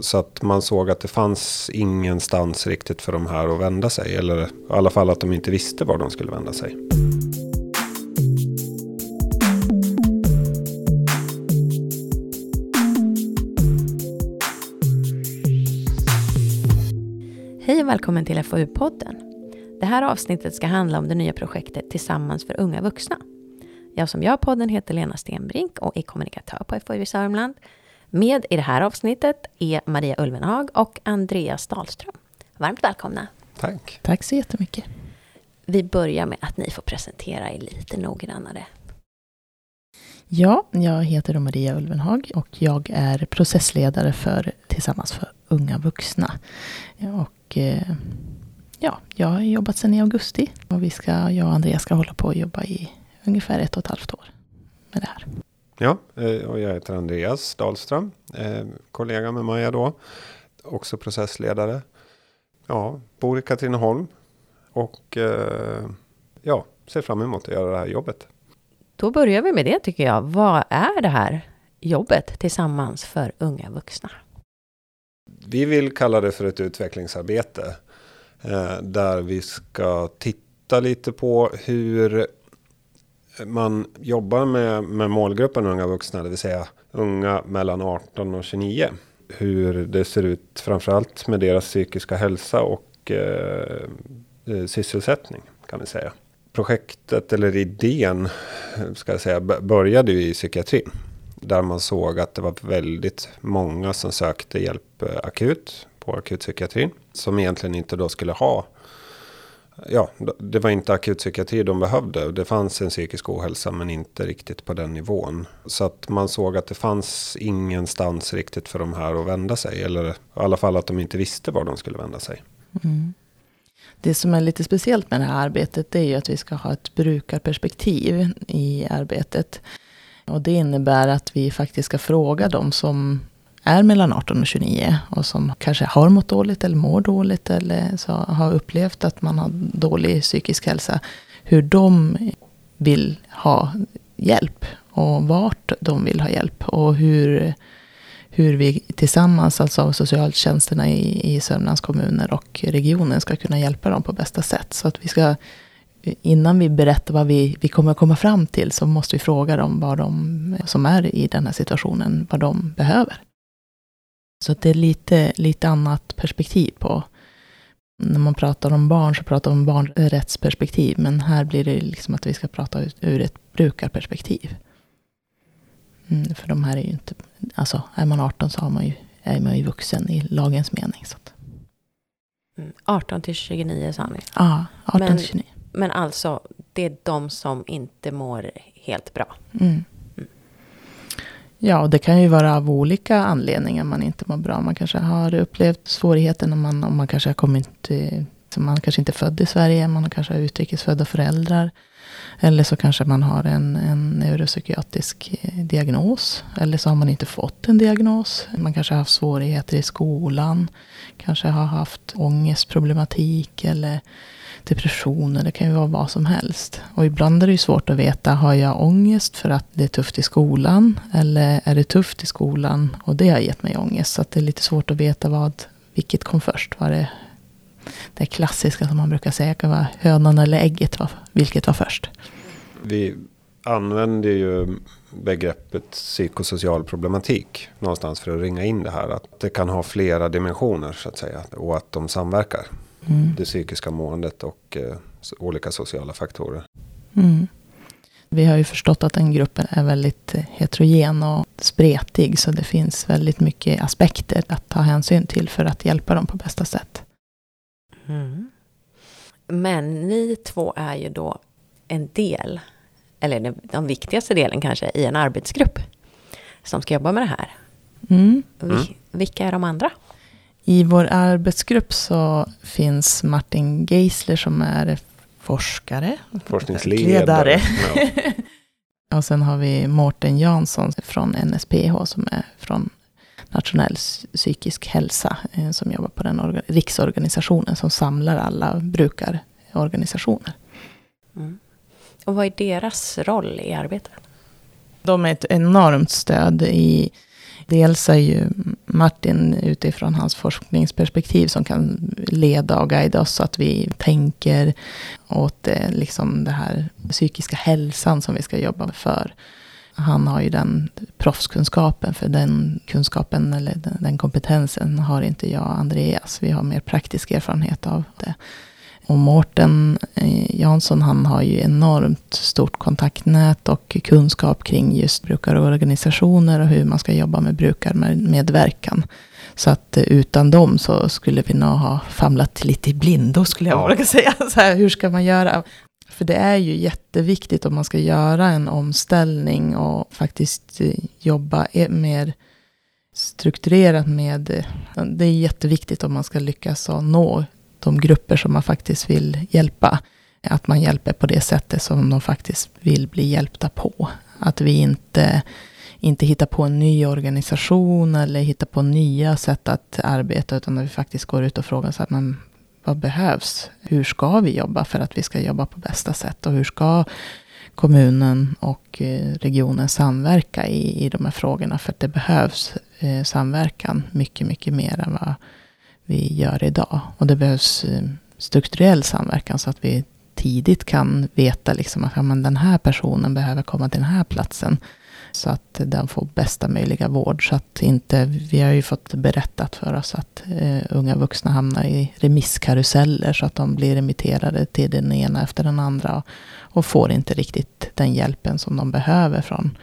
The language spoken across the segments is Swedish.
Så att man såg att det fanns ingenstans riktigt för de här att vända sig. Eller i alla fall att de inte visste var de skulle vända sig. Hej och välkommen till FoU-podden. Det här avsnittet ska handla om det nya projektet Tillsammans för unga vuxna. Jag som gör podden heter Lena Stenbrink och är kommunikatör på FoU i Sörmland. Med i det här avsnittet är Maria Ulvenhag och Andreas Dahlström. Varmt välkomna. Tack. Tack så jättemycket. Vi börjar med att ni får presentera er lite noggrannare. Ja, jag heter Maria Ulvenhag och jag är processledare för Tillsammans för unga vuxna. Och eh, ja, jag har jobbat sedan i augusti och vi ska, jag och Andreas ska hålla på att jobba i ungefär ett och ett halvt år med det här. Ja, eh, och jag heter Andreas Dahlström, eh, kollega med Maja då, också processledare. Ja, bor i Katrineholm och eh, ja, ser fram emot att göra det här jobbet. Då börjar vi med det tycker jag. Vad är det här jobbet tillsammans för unga vuxna? Vi vill kalla det för ett utvecklingsarbete där vi ska titta lite på hur man jobbar med, med målgruppen unga vuxna, det vill säga unga mellan 18 och 29. Hur det ser ut framförallt med deras psykiska hälsa och eh, eh sysselsättning kan vi säga. Projektet eller idén ska jag säga började ju i psykiatrin. Där man såg att det var väldigt många som sökte hjälp eh, akut på akutpsykiatrin. Som egentligen inte då skulle ha ja, det var inte akutpsykiatri de behövde. Det fanns en psykisk ohälsa men inte riktigt på den nivån. Så att man såg att det fanns ingenstans riktigt för de här att vända sig. Eller i alla fall att de inte visste var de skulle vända sig. Mm. Det som är lite speciellt med det här arbetet det är ju att vi ska ha ett brukarperspektiv i arbetet. Och det innebär att vi faktiskt ska fråga dem som är mellan 18 och 29 och som kanske har mått dåligt eller mår dåligt eller så har upplevt att man har dålig psykisk hälsa. Hur de vill ha hjälp och vart de vill ha hjälp och hur, hur vi tillsammans, alltså socialtjänsterna i, i Sörmlands kommuner och regionen ska kunna hjälpa dem på bästa sätt. Så att vi ska, innan vi berättar vad vi, vi kommer att komma fram till så måste vi fråga dem vad de som är i den här situationen, vad de behöver. Så det är lite, lite annat perspektiv på. När man pratar om barn så pratar man om barnrättsperspektiv. Men här blir det liksom att vi ska prata ur ett brukarperspektiv. Mm, för de här är ju inte... Alltså är man 18 så har man ju, är man ju vuxen i lagens mening. Så att. 18 mm, till 29 sa ni? Ja, 18 men, till 29. Men alltså, det är de som inte mår helt bra? Mm. Ja, och det kan ju vara av olika anledningar man inte mår bra. Man kanske har upplevt svårigheter när man, om man kanske har kommit till, man kanske inte är född i Sverige, man kanske har utrikesfödda föräldrar. Eller så kanske man har en, en neuropsykiatrisk eh, diagnos. Eller så har man inte fått en diagnos. Man kanske har haft svårigheter i skolan. Kanske har haft ångestproblematik eller depressioner, det kan ju vara vad som helst. Och ibland är det ju svårt att veta, har jag ångest för att det är tufft i skolan? Eller är det tufft i skolan och det har gett mig ångest? Så det är lite svårt att veta vad, vilket kom först. Var det det klassiska som man brukar säga, kan vara hönan eller ägget, vilket var först? Vi använder ju begreppet psykosocial problematik någonstans för att ringa in det här. Att det kan ha flera dimensioner så att säga och att de samverkar. Mm. Det psykiska måendet och eh, olika sociala faktorer. Mm. Vi har ju förstått att den gruppen är väldigt eh, heterogen och spretig. Så det finns väldigt mycket aspekter att ta hänsyn till för att hjälpa dem på bästa sätt. Mm. Men ni två är ju då en del, eller den, den viktigaste delen kanske, i en arbetsgrupp som ska jobba med det här. Mm. Vilka är de andra? I vår arbetsgrupp så finns Martin Geisler som är forskare. Forskningsledare. Ja. och sen har vi Mårten Jansson från NSPH som är från Nationell psykisk hälsa. Eh, som jobbar på den riksorganisationen som samlar alla brukarorganisationer. Mm. Och vad är deras roll i arbetet? De är ett enormt stöd i Dels är ju Martin utifrån hans forskningsperspektiv som kan leda och guida oss så att vi tänker åt eh, liksom det här psykiska hälsan som vi ska jobba för. Han har ju den proffskunskapen, för den kunskapen eller den kompetensen har inte jag och Andreas. Vi har mer praktisk erfarenhet av det. Och Mårten eh, Jansson han har ju enormt stort kontaktnät och kunskap kring just brukarorganisationer och hur man ska jobba med brukarmedverkan. Så att eh, utan dem så skulle vi nog ha famlat lite i blindo skulle jag ja. våga säga. Så här, hur ska man göra? För det är ju jätteviktigt om man ska göra en omställning och faktiskt eh, jobba mer strukturerat med, det är jätteviktigt om man ska lyckas nå de grupper som man faktiskt vill hjälpa. Att man hjälper på det sättet som de faktiskt vill bli hjälpta på. Att vi inte, inte hittar på en ny organisation eller hittar på nya sätt att arbeta, utan att vi faktiskt går ut och frågar så här, men vad behövs? Hur ska vi jobba för att vi ska jobba på bästa sätt? Och hur ska kommunen och eh, regionen samverka i, i de här frågorna? För att det behövs eh, samverkan mycket, mycket mer än vad vi gör idag. Och det behövs eh, strukturell samverkan så att vi tidigt kan veta liksom att ja, men den här personen behöver komma till den här platsen. Så att den får bästa möjliga vård. Så att inte, vi har ju fått berättat för oss att eh, unga vuxna hamnar i remisskaruseller. Så att de blir remitterade till den ena efter den andra. Och, och får inte riktigt den hjälpen som de behöver från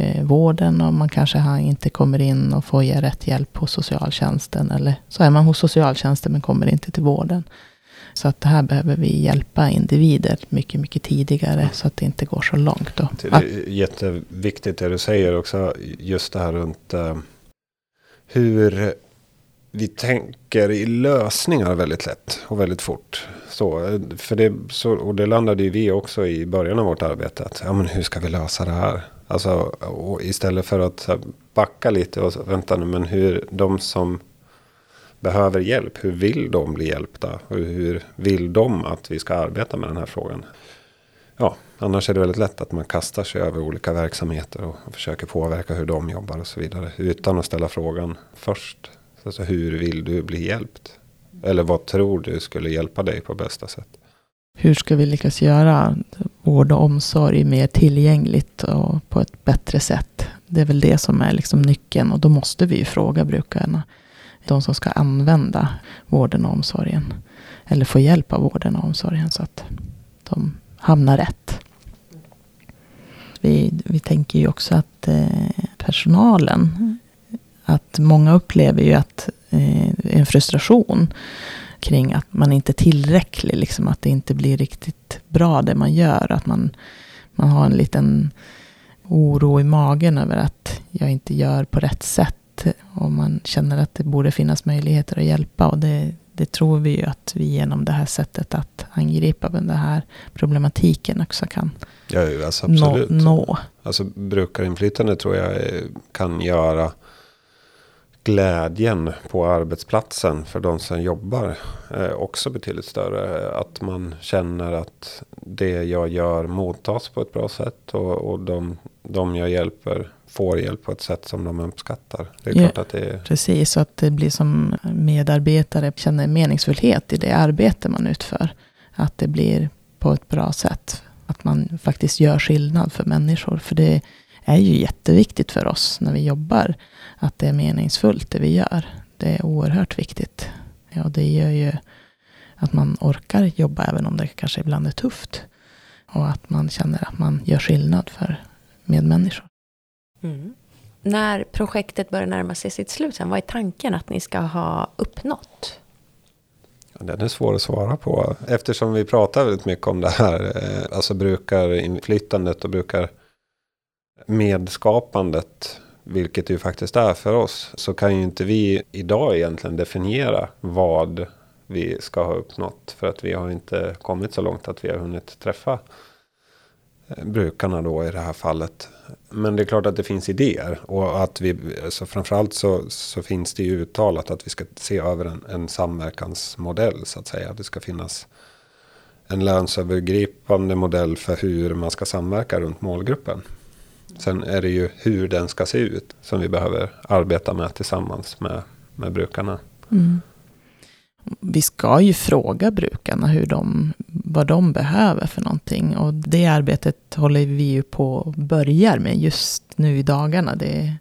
eh, vården och man kanske inte kommer in och får ge rätt hjälp hos socialtjänsten. Eller så är man hos socialtjänsten men kommer inte till vården. Så att det här behöver vi hjälpa individer mycket, mycket tidigare så att det inte går så långt. Då. Det är jätteviktigt det du säger också, just det här runt uh, hur vi tänker i lösningar väldigt lätt och väldigt fort. Så, för det, så, och det landade ju vi också i början av vårt arbete. Att, ja, men hur ska vi lösa det här? Alltså, istället för att backa lite och vänta nu, men hur de som behöver hjälp, hur vill de bli hjälpta? Och hur vill de att vi ska arbeta med den här frågan? Ja, annars är det väldigt lätt att man kastar sig över olika verksamheter och försöker påverka hur de jobbar och så vidare. Utan att ställa frågan först. Alltså hur vill du bli hjälpt? Eller vad tror du skulle hjälpa dig på bästa sätt? Hur ska vi lyckas göra vård och omsorg mer tillgängligt och på ett bättre sätt? Det är väl det som är liksom nyckeln och då måste vi fråga brukarna. De som ska använda vården och omsorgen. Eller få hjälp av vården och omsorgen så att de hamnar rätt. Vi, vi tänker ju också att eh, personalen, att många upplever ju att eh, en frustration kring att man inte är tillräcklig, liksom att det inte blir riktigt bra det man gör. Att man, man har en liten oro i magen över att jag inte gör på rätt sätt. Och man känner att det borde finnas möjligheter att hjälpa. Och det, det tror vi ju att vi genom det här sättet att angripa den här problematiken också kan ja, alltså absolut. nå. nå. Alltså brukarinflytande tror jag kan göra glädjen på arbetsplatsen för de som jobbar är också betydligt större. Att man känner att det jag gör mottas på ett bra sätt och, och de, de jag hjälper får hjälp på ett sätt som de uppskattar. Det är ja, klart att det är... Precis, så att det blir som medarbetare känner meningsfullhet i det arbete man utför. Att det blir på ett bra sätt. Att man faktiskt gör skillnad för människor. För det är ju jätteviktigt för oss när vi jobbar att det är meningsfullt det vi gör. Det är oerhört viktigt. Ja, det gör ju att man orkar jobba även om det kanske ibland är tufft. Och att man känner att man gör skillnad för medmänniskor. Mm. När projektet börjar närma sig sitt slut, sen, vad är tanken att ni ska ha uppnått? Den är svår att svara på. Eftersom vi pratar väldigt mycket om det här. Eh, alltså brukarinflytandet och brukar medskapandet vilket det ju faktiskt är för oss, så kan ju inte vi idag egentligen definiera vad vi ska ha uppnått. För att vi har inte kommit så långt att vi har hunnit träffa eh, brukarna då i det här fallet. Men det är klart att det finns idéer. Och att vi, alltså framförallt så, så finns det ju uttalat att vi ska se över en, en samverkansmodell så att säga. Det ska finnas en länsövergripande modell för hur man ska samverka runt målgruppen. Sen är det ju hur den ska se ut som vi behöver arbeta med tillsammans med, med brukarna. Mm. Vi ska ju fråga brukarna hur de, vad de behöver för någonting. Och det arbetet håller vi ju på och börjar med just nu i dagarna. Det,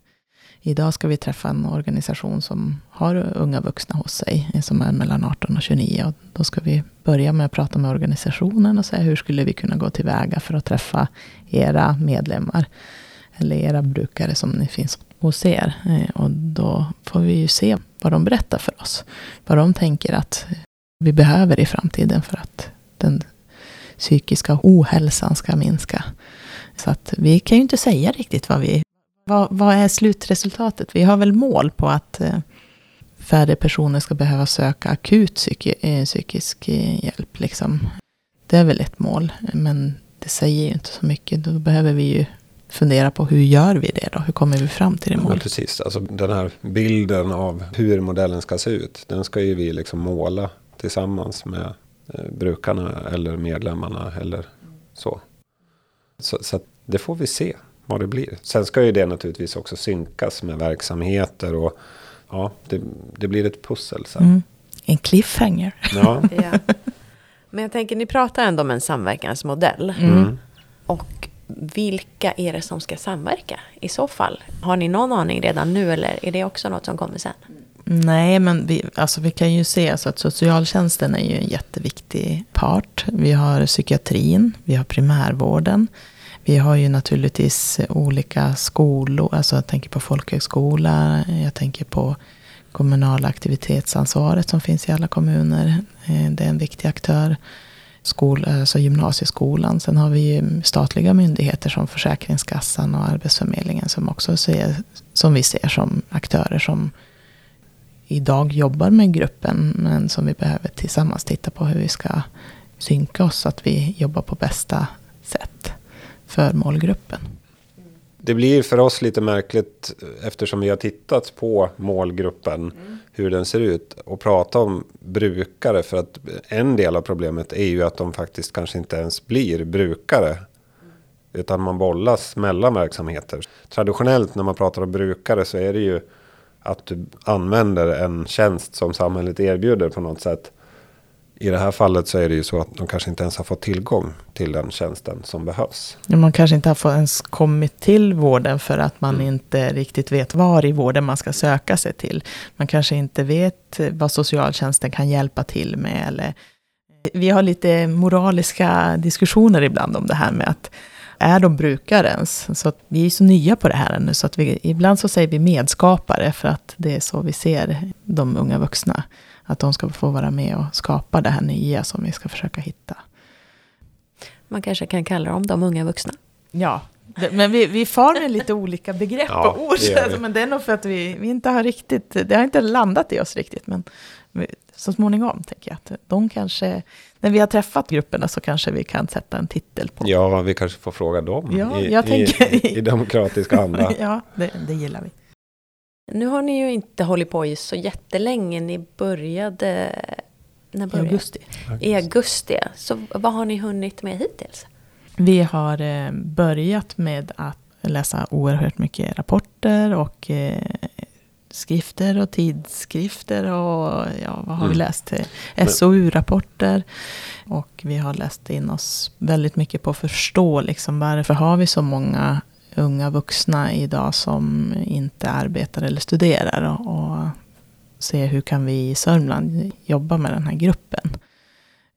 idag ska vi träffa en organisation som har unga vuxna hos sig, som är mellan 18 och 29. Och då ska vi börja med att prata med organisationen och säga hur skulle vi kunna gå tillväga för att träffa era medlemmar. Eller era brukare som ni finns hos er. Eh, och då får vi ju se vad de berättar för oss. Vad de tänker att vi behöver i framtiden för att den psykiska ohälsan ska minska. Så att vi kan ju inte säga riktigt vad vi... Vad, vad är slutresultatet? Vi har väl mål på att eh, färre personer ska behöva söka akut psyki, eh, psykisk hjälp. Liksom. Det är väl ett mål, men det säger ju inte så mycket. Då behöver vi ju fundera på hur gör vi det då? Hur kommer vi fram till det målet? Ja, precis, alltså den här bilden av hur modellen ska se ut. Den ska ju vi liksom måla tillsammans med eh, brukarna eller medlemmarna eller så. Så, så det får vi se vad det blir. Sen ska ju det naturligtvis också synkas med verksamheter och ja, det, det blir ett pussel sen. Mm. En cliffhanger. Ja. ja. Men jag tänker, ni pratar ändå om en samverkansmodell. Mm. Och vilka är det som ska samverka i så fall? Har ni någon aning redan nu eller är det också något som kommer sen? Nej, men vi, alltså vi kan ju se alltså att socialtjänsten är ju en jätteviktig part. Vi har psykiatrin, vi har primärvården. Vi har ju naturligtvis olika skolor, alltså jag tänker på folkhögskola, jag tänker på kommunala aktivitetsansvaret som finns i alla kommuner. Eh, det är en viktig aktör skol, alltså gymnasieskolan. Sen har vi ju statliga myndigheter som Försäkringskassan och Arbetsförmedlingen som också ser, som vi ser som aktörer som idag jobbar med gruppen men som vi behöver tillsammans titta på hur vi ska synka oss så att vi jobbar på bästa för målgruppen. Det blir för oss lite märkligt eftersom vi har tittat på målgruppen. Mm. Hur den ser ut. Och prata om brukare. För att en del av problemet är ju att de faktiskt kanske inte ens blir brukare. Utan man bollas mellan verksamheter. Traditionellt när man pratar om brukare så är det ju att du använder en tjänst som samhället erbjuder på något sätt. I det här fallet så är det ju så att de kanske inte ens har fått tillgång till den tjänsten som behövs. Man kanske inte har fått ens kommit till vården för att man mm. inte riktigt vet var i vården man ska söka sig till. Man kanske inte vet vad socialtjänsten kan hjälpa till med. Eller vi har lite moraliska diskussioner ibland om det här med att är de brukarens? Så vi är så nya på det här nu, så att vi, ibland så säger vi medskapare, för att det är så vi ser de unga vuxna. Att de ska få vara med och skapa det här nya som vi ska försöka hitta. Man kanske kan kalla dem de unga vuxna. Ja, men vi, vi far med lite olika begrepp ja, och ord. Det men det är nog för att vi, vi inte har riktigt, det har inte landat i oss riktigt. Men så småningom tänker jag att de kanske, när vi har träffat grupperna så kanske vi kan sätta en titel på. Ja, vi kanske får fråga dem ja, i, tänker, i, i demokratisk anda. ja, det, det gillar vi. Nu har ni ju inte hållit på i så jättelänge. Ni började... När började? I augusti. I augusti. Så vad har ni hunnit med hittills? Vi har eh, börjat med att läsa oerhört mycket rapporter och eh, skrifter och tidskrifter och ja, vad har mm. vi läst? SOU-rapporter. Och vi har läst in oss väldigt mycket på att förstå liksom, varför har vi så många unga vuxna idag som inte arbetar eller studerar. Och, se hur kan vi i Sörmland jobba med den här gruppen.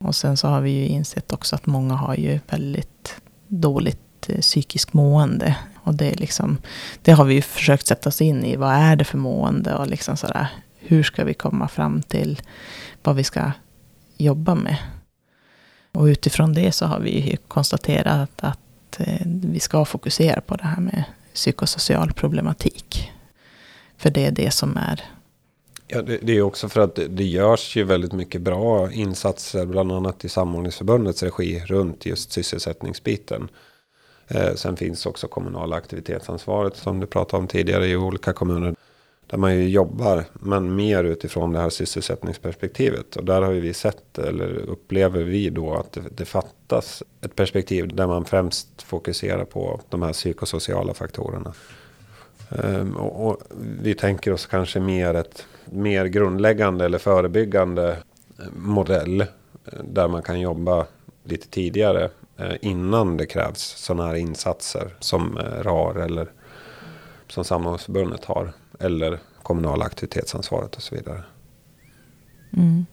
Och sen så har vi ju insett också att många har ju väldigt dåligt eh, psykiskt mående. Och det, är liksom, det har vi ju försökt sätta oss in i. Vad är det för mående? Och liksom sådär, hur ska vi komma fram till vad vi ska jobba med? Och utifrån det så har vi ju konstaterat att att eh, vi ska fokusera på det här med psykosocial problematik. För det är det som är Ja, det, det, är också för att det, det görs ju väldigt mycket bra insatser, bland annat i samordningsförbundets regi, runt just sysselsättningsbiten. Eh, sen finns också kommunala aktivitetsansvaret som du pratade om tidigare i olika kommuner där man ju jobbar, men mer utifrån det här sysselsättningsperspektivet. Och där har ju vi sett, eller upplever vi då, att det, det fattas ett perspektiv där man främst fokuserar på de här psykosociala faktorerna. Um, och, och, vi tänker oss kanske mer ett mer grundläggande eller förebyggande eh, modell. Eh, där man kan jobba lite tidigare eh, innan det krävs sådana här insatser som RAR eller som Samordningsförbundet har. Eller kommunala aktivitetsansvaret och så vidare. Mm.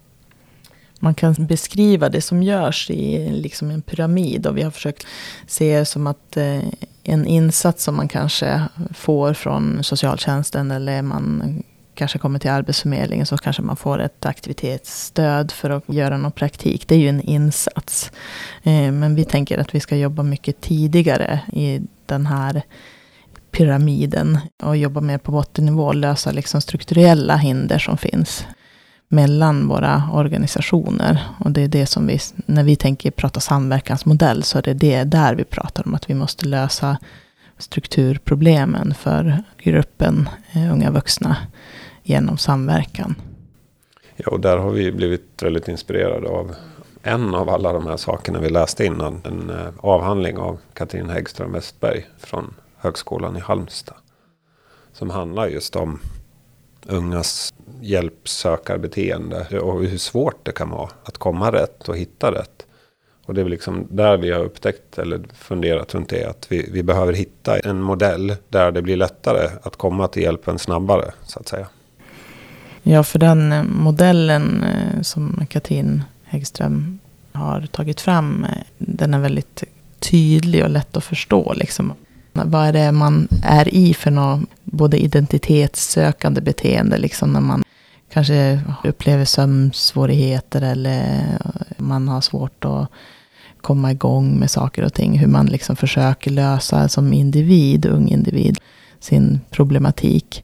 Man kan beskriva det som görs i liksom en pyramid. Och vi har försökt se det som att eh, en insats som man kanske får från socialtjänsten. Eller man kanske kommer till Arbetsförmedlingen. Så kanske man får ett aktivitetsstöd för att göra någon praktik. Det är ju en insats. Eh, men vi tänker att vi ska jobba mycket tidigare i den här pyramiden och jobba mer på bottennivå och lösa liksom strukturella hinder som finns mellan våra organisationer. Och det är det som vi, när vi tänker prata samverkansmodell, så är det, det där vi pratar om, att vi måste lösa strukturproblemen för gruppen eh, unga vuxna genom samverkan. Ja, och där har vi blivit väldigt inspirerade av en av alla de här sakerna vi läste innan. En eh, avhandling av Katrin Häggström Westberg från Högskolan i Halmstad. Som handlar just om ungas hjälpsökarbeteende. Och hur svårt det kan vara att komma rätt och hitta rätt. Och det är väl liksom där vi har upptäckt eller funderat runt det. Att vi, vi behöver hitta en modell där det blir lättare att komma till hjälpen snabbare. så att säga. Ja, för den eh, modellen eh, som Katrin Häggström har tagit fram. Eh, den är väldigt tydlig och lätt att förstå. Liksom. Vad är det man är i för något, både identitetssökande beteende, liksom när man kanske upplever sömnsvårigheter eller man har svårt att komma igång med saker och ting. Hur man liksom försöker lösa som individ, ung individ, sin problematik.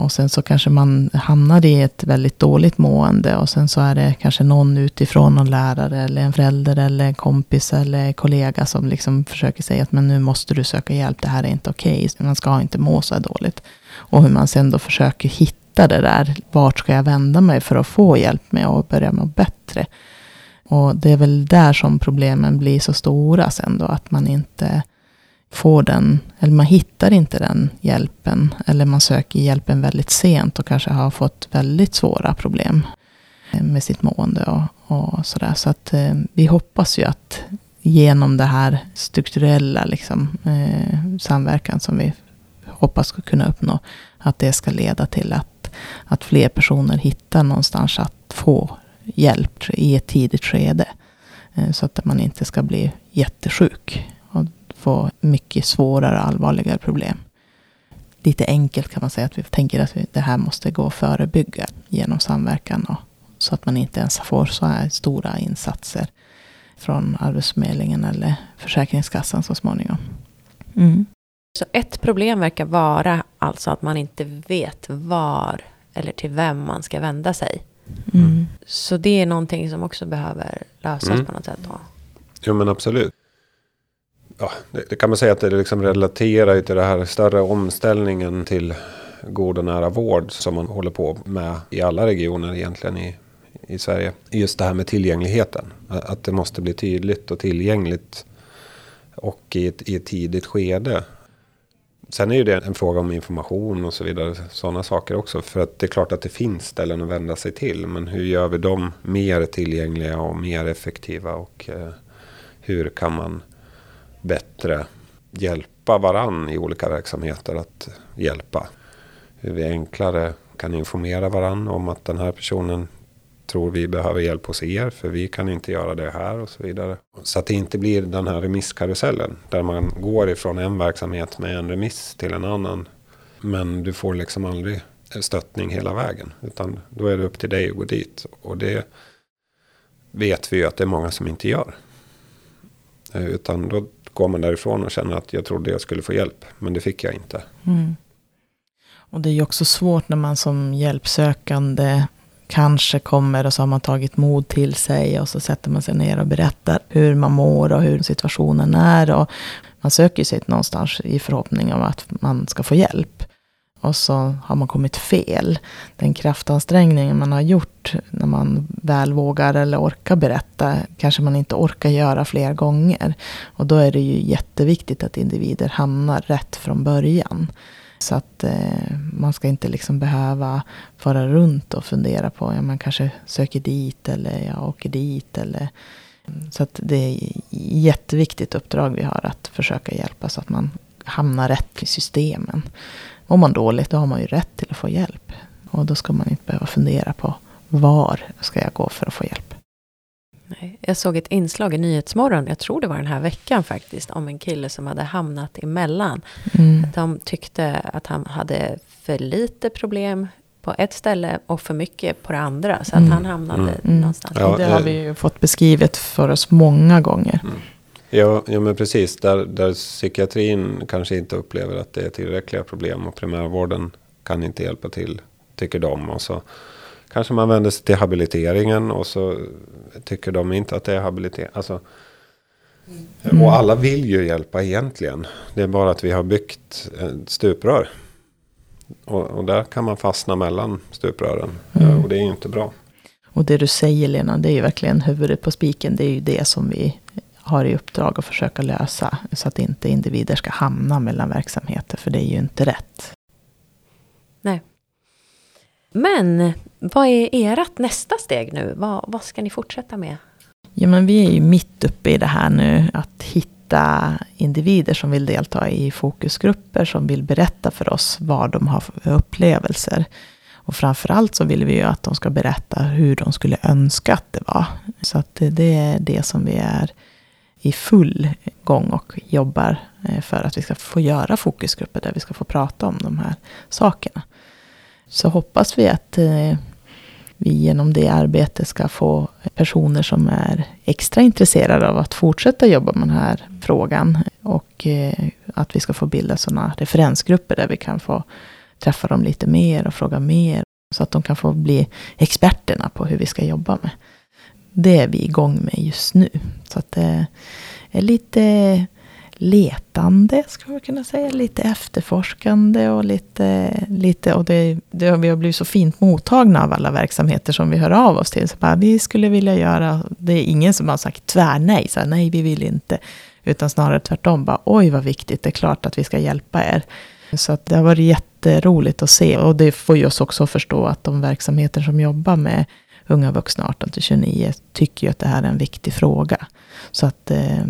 Och sen så kanske man hamnar i ett väldigt dåligt mående och sen så är det kanske någon utifrån, någon lärare eller en förälder eller en kompis eller kollega som liksom försöker säga att men nu måste du söka hjälp, det här är inte okej, okay. man ska inte må så här dåligt. Och hur man sen då försöker hitta det där, vart ska jag vända mig för att få hjälp med att börja må bättre. Och det är väl där som problemen blir så stora sen då, att man inte får den, eller man hittar inte den hjälpen. Eller man söker hjälpen väldigt sent och kanske har fått väldigt svåra problem med sitt mående och, och sådär. Så att eh, vi hoppas ju att genom det här strukturella liksom, eh, samverkan som vi hoppas ska kunna uppnå, att det ska leda till att, att fler personer hittar någonstans att få hjälp i ett tidigt skede. Eh, så att man inte ska bli jättesjuk få mycket svårare och allvarligare problem. Lite enkelt kan man säga att vi tänker att det här måste gå att förebygga genom samverkan. Och, så att man inte ens får så här stora insatser från Arbetsförmedlingen eller Försäkringskassan så småningom. Mm. Så ett problem verkar vara alltså att man inte vet var eller till vem man ska vända sig. Mm. Så det är någonting som också behöver lösas mm. på något sätt. Då. Jo men absolut ja, det, det, kan man säga att det liksom relaterar till den här större omställningen till god och nära vård som man håller på med i alla regioner egentligen i, i Sverige. Just det här med tillgängligheten. Att det måste bli tydligt och tillgängligt och i ett, i ett tidigt skede. Sen är ju det en fråga om information och så vidare. Sådana saker också. För att det är klart att det finns ställen att vända sig till. Men hur gör vi dem mer tillgängliga och mer effektiva? Och eh, hur kan man bättre hjälpa varann i olika verksamheter att hjälpa. Hur vi enklare kan informera varann om att den här personen tror vi behöver hjälp hos er för vi kan inte göra det här och så vidare. Så att det inte blir den här remisskarusellen där man går ifrån en verksamhet med en remiss till en annan. Men du får liksom aldrig stöttning hela vägen utan då är det upp till dig att gå dit. Och det vet vi ju att det är många som inte gör. Eh, utan då går man därifrån och känner att jag trodde jag skulle få hjälp, men det fick jag inte. Mm. Och det är ju också svårt när man som hjälpsökande kanske kommer och så har man tagit mod till sig och så sätter man sig ner och berättar hur man mår och hur situationen är. Och man söker sig någonstans i förhoppning om att man ska få hjälp. och så har man kommit fel. Den kraftansträngningen man har gjort när man väl vågar eller orkar berätta kanske man inte orkar göra fler gånger. Och då är det ju jätteviktigt att individer hamnar rätt från början. Så att eh, man ska inte liksom behöva fara runt och fundera på, ja man kanske söker dit eller jag åker dit eller mm. så att det är ett jätteviktigt uppdrag vi har att försöka hjälpa så att man hamnar rätt i systemen. Mår man dåligt, då har man ju rätt till att få hjälp. Och då ska man inte behöva fundera på var ska jag gå för att få hjälp. Nej, jag såg ett inslag i Nyhetsmorgon, jag tror det var den här veckan faktiskt, om en kille som hade hamnat emellan. Mm. De tyckte att han hade för lite problem på ett ställe och för mycket på det andra. Så att mm. han hamnade mm. mm. någonstans. Ja, det har eh, vi ju fått beskrivet för oss många gånger. Mm. Ja, ja, men precis. Där, där psykiatrin kanske inte upplever att det är tillräckliga problem och primärvården kan inte hjälpa till, tycker de. Och så kanske man vänder sig till habiliteringen och så tycker de inte att det är habilitering. Alltså, mm. Och alla vill ju hjälpa egentligen. Det är bara att vi har byggt stuprör. Och, och där kan man fastna mellan stuprören. Mm. Och det är ju inte bra. Och det du säger Lena, det är ju verkligen huvudet på spiken. Det är ju det som vi har i uppdrag att försöka lösa. Så att inte individer ska hamna mellan verksamheter. För det är ju inte rätt. Nej. Men vad är ert nästa steg nu? Vad, vad ska ni fortsätta med? Ja, men vi är ju mitt uppe i det här nu. Att hitta individer som vill delta i fokusgrupper. Som vill berätta för oss vad de har för upplevelser. Och framförallt så vill vi ju att de ska berätta hur de skulle önska att det var. Så att det är det som vi är i full gång och jobbar eh, för att vi ska få göra fokusgrupper där vi ska få prata om de här sakerna. Så hoppas vi att eh, vi genom det arbetet ska få personer som är extra intresserade av att fortsätta jobba med den här frågan. Och eh, att vi ska få bilda sådana referensgrupper där vi kan få träffa dem lite mer och fråga mer. Så att de kan få bli experterna på hur vi ska jobba med det är vi igång med just nu. Så att det är lite letande, ska man kunna säga. Lite efterforskande och lite... lite och det, det, vi har blivit så fint mottagna av alla verksamheter som vi hör av oss till. Så bara, vi skulle vilja göra... Det är ingen som har sagt tvärnej, så här, nej vi vill inte. Utan snarare tvärtom, bara oj vad viktigt, det är klart att vi ska hjälpa er. Så att det har varit jätteroligt att se. Och det får ju oss också förstå att de verksamheter som jobbar med unga vuxna 18 till 29 tycker ju att det här är en viktig fråga. Så att eh,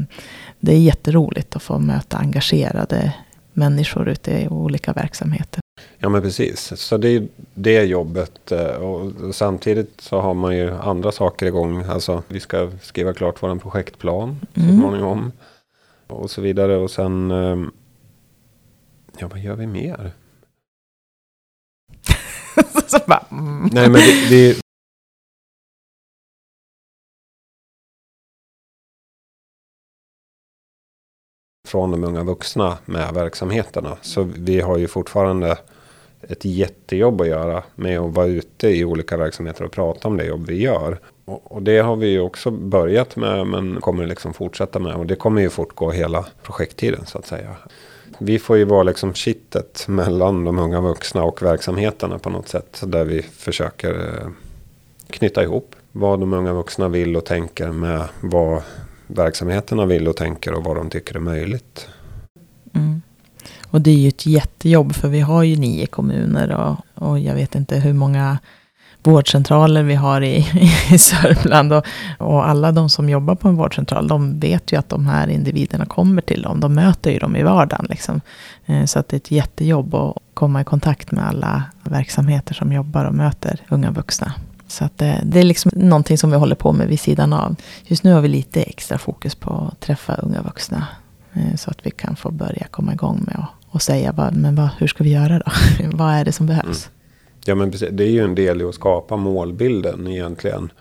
det är jätteroligt att få möta engagerade människor ute i olika verksamheter. Ja men precis. Så det är det jobbet. Eh, och samtidigt så har man ju andra saker igång. Alltså vi ska skriva klart vår projektplan så mm. småningom. Och så vidare. Och sen... Eh, ja vad gör vi mer? bara, mm. Nej men det, det, från de unga vuxna med verksamheterna. Så vi har ju fortfarande ett jättejobb att göra med att vara ute i olika verksamheter och prata om det jobb vi gör. Och, det har vi ju också börjat med men kommer liksom fortsätta med. Och det kommer ju fortgå hela projekttiden så att säga. Vi får ju vara liksom kittet mellan de unga vuxna och verksamheterna på något sätt. Där vi försöker eh, knyta ihop vad de unga vuxna vill och tänker med vad verksamheterna vill och tänker och vad de tycker är möjligt. Mm. Och det är ju ett jättejobb för vi har ju nio kommuner och, och jag vet inte hur många vårdcentraler vi har i, i Sörmland. Och, och, alla de som jobbar på en vårdcentral, de vet ju att de här individerna kommer till dem. De möter ju dem i vardagen. Liksom. Eh, så att det är ett jättejobb att komma i kontakt med alla verksamheter som jobbar och möter unga vuxna. Så att det, det, är liksom någonting som vi håller på med vid sidan av. Just nu har vi lite extra fokus på att träffa unga vuxna. Eh, så att vi kan få börja komma igång med att och säga vad, men vad, hur ska vi göra då? vad är det som behövs? Mm. Ja men precis, det är ju en del i att skapa målbilden egentligen.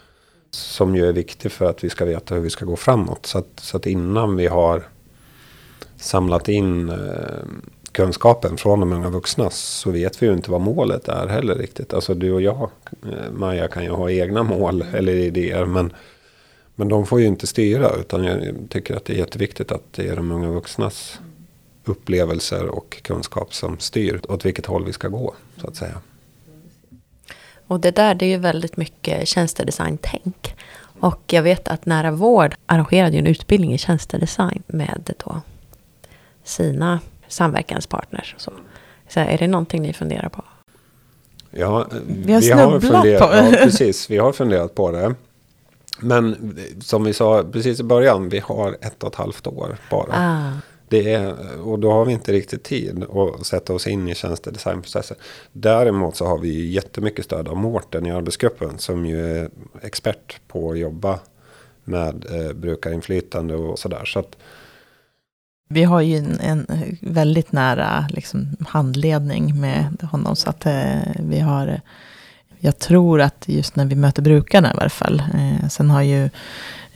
Som ju är viktig för att vi ska veta hur vi ska gå framåt. Så att, så att innan vi har samlat in eh, kunskapen från de unga vuxna så vet vi ju inte vad målet är heller riktigt. Alltså du och jag, eh, Maja, kan ju ha egna mål eller idéer. Men, men de får ju inte styra. Utan jag tycker att det är jätteviktigt att det är de unga vuxnas upplevelser och kunskap som styr åt vilket håll vi ska gå. så att säga. Och det där det är ju väldigt mycket tjänstedesign-tänk. Och jag vet att Nära Vård arrangerade ju en utbildning i tjänstedesign med då sina samverkanspartners. Och så. Så är det någonting ni funderar på? Ja, vi har snubblat funderat, på ja, precis. Vi har funderat på det. Men som vi sa precis i början, vi har ett och ett halvt år bara. Ah. Det är, och då har vi inte riktigt tid att sätta oss in i tjänstedesignprocessen. Däremot så har vi ju jättemycket stöd av Mårten i arbetsgruppen. Som ju är expert på att jobba med eh, brukarinflytande och sådär. Så att, vi har ju en, en väldigt nära liksom, handledning med honom. Så att eh, vi har, jag tror att just när vi möter brukarna i varje fall. Eh, sen har ju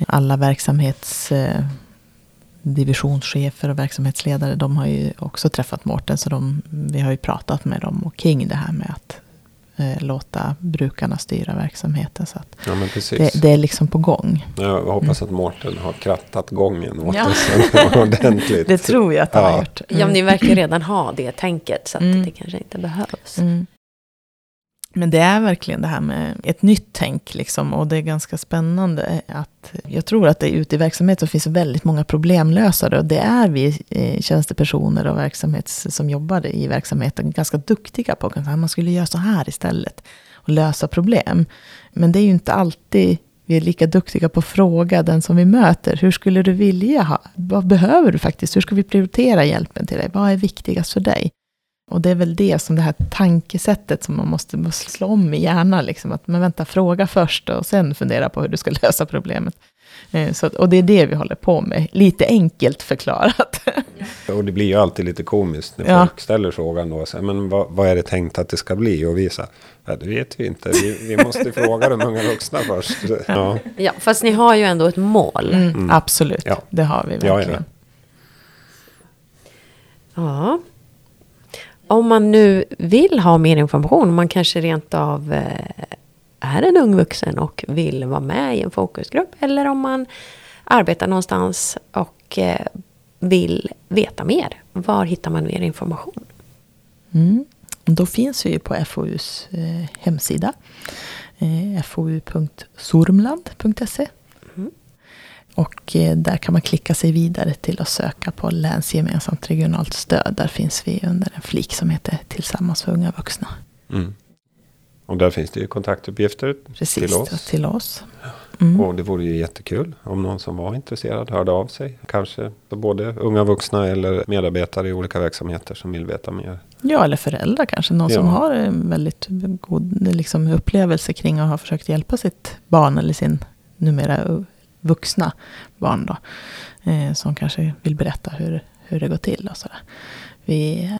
alla verksamhets... Eh, divisionschefer och verksamhetsledare, de har ju också träffat Mårten. Så de, vi har ju pratat med dem och kring det här med att eh, låta brukarna styra verksamheten. Så att ja, det, det, är liksom på gång. Jag hoppas att Mårten har krattat gången åt ja. oss ordentligt. Det tror jag att han ja. har gjort. Mm. Ja, men ni verkar redan ha det tänket, så att mm. det kanske inte behövs. Mm. Men det är verkligen det här med ett nytt tänk, liksom, och det är ganska spännande. att Jag tror att det ute i verksamheten finns väldigt många problemlösare, och det är vi eh, tjänstepersoner och verksamhets, som jobbar i verksamheten ganska duktiga på. Man skulle göra så här istället, och lösa problem. Men det är ju inte alltid vi är lika duktiga på att fråga den som vi möter. Hur skulle du vilja ha? Vad behöver du faktiskt? Hur ska vi prioritera hjälpen till dig? Vad är viktigast för dig? Och det är väl det som det här tankesättet som man måste slå om i hjärnan. Liksom, att man vänta, fråga först och sen fundera på hur du ska lösa problemet. Eh, så, och det är det vi håller på med, lite enkelt förklarat. Och det blir ju alltid lite komiskt när ja. folk ställer frågan då. Så, men vad, vad, är det tänkt att det ska bli? Och vi säger, ja, det vet vi inte. Vi, vi måste fråga de unga vuxna först. Ja. ja, fast ni har ju ändå ett mål. Mm, mm. Absolut, ja. det har vi verkligen. Ja, om man nu vill ha mer information, man kanske rent av eh, är en ung vuxen och vill vara med i en fokusgrupp. Eller om man arbetar någonstans och eh, vill veta mer. Var hittar man mer information? Mm. Då finns vi på FoUs eh, hemsida. fou.sormland.se och eh, där kan man klicka sig vidare till att söka på länsgemensamt regionalt stöd. Där finns vi under en flik som heter Tillsammans för unga vuxna. Mm. Och där finns det ju kontaktuppgifter Precis, till oss. till oss. Mm. Och det vore ju jättekul om någon som var intresserad hörde av sig. Kanske både unga vuxna eller medarbetare i olika verksamheter som vill veta mer. Ja, eller föräldrar kanske. Någon ja. som har en väldigt god liksom, upplevelse kring att ha försökt hjälpa sitt barn eller sin numera vuxna barn då. Eh, som kanske vill berätta hur, hur det går till och sådär. Vi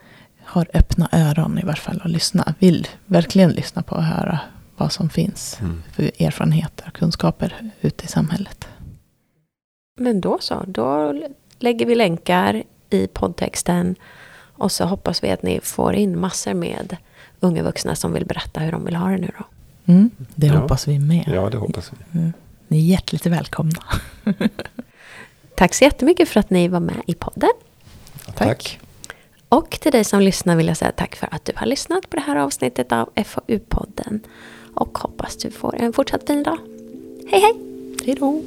har öppna öron i varje fall och lyssna. Vill verkligen lyssna på och höra vad som finns mm. för erfarenheter och kunskaper ute i samhället. Men då så, då lägger vi länkar i poddtexten och så hoppas vi att ni får in massor med unga vuxna som vill berätta hur de vill ha det nu då. Mm, det ja. hoppas vi med. Ja, det hoppas vi. Mm. Ni är hjärtligt välkomna. Tack så jättemycket för att ni var med i podden. Tack. tack. Och till dig som lyssnar vill jag säga tack för att du har lyssnat på det här avsnittet av FoU-podden. Och hoppas du får en fortsatt fin dag. Hej hej! Hej då!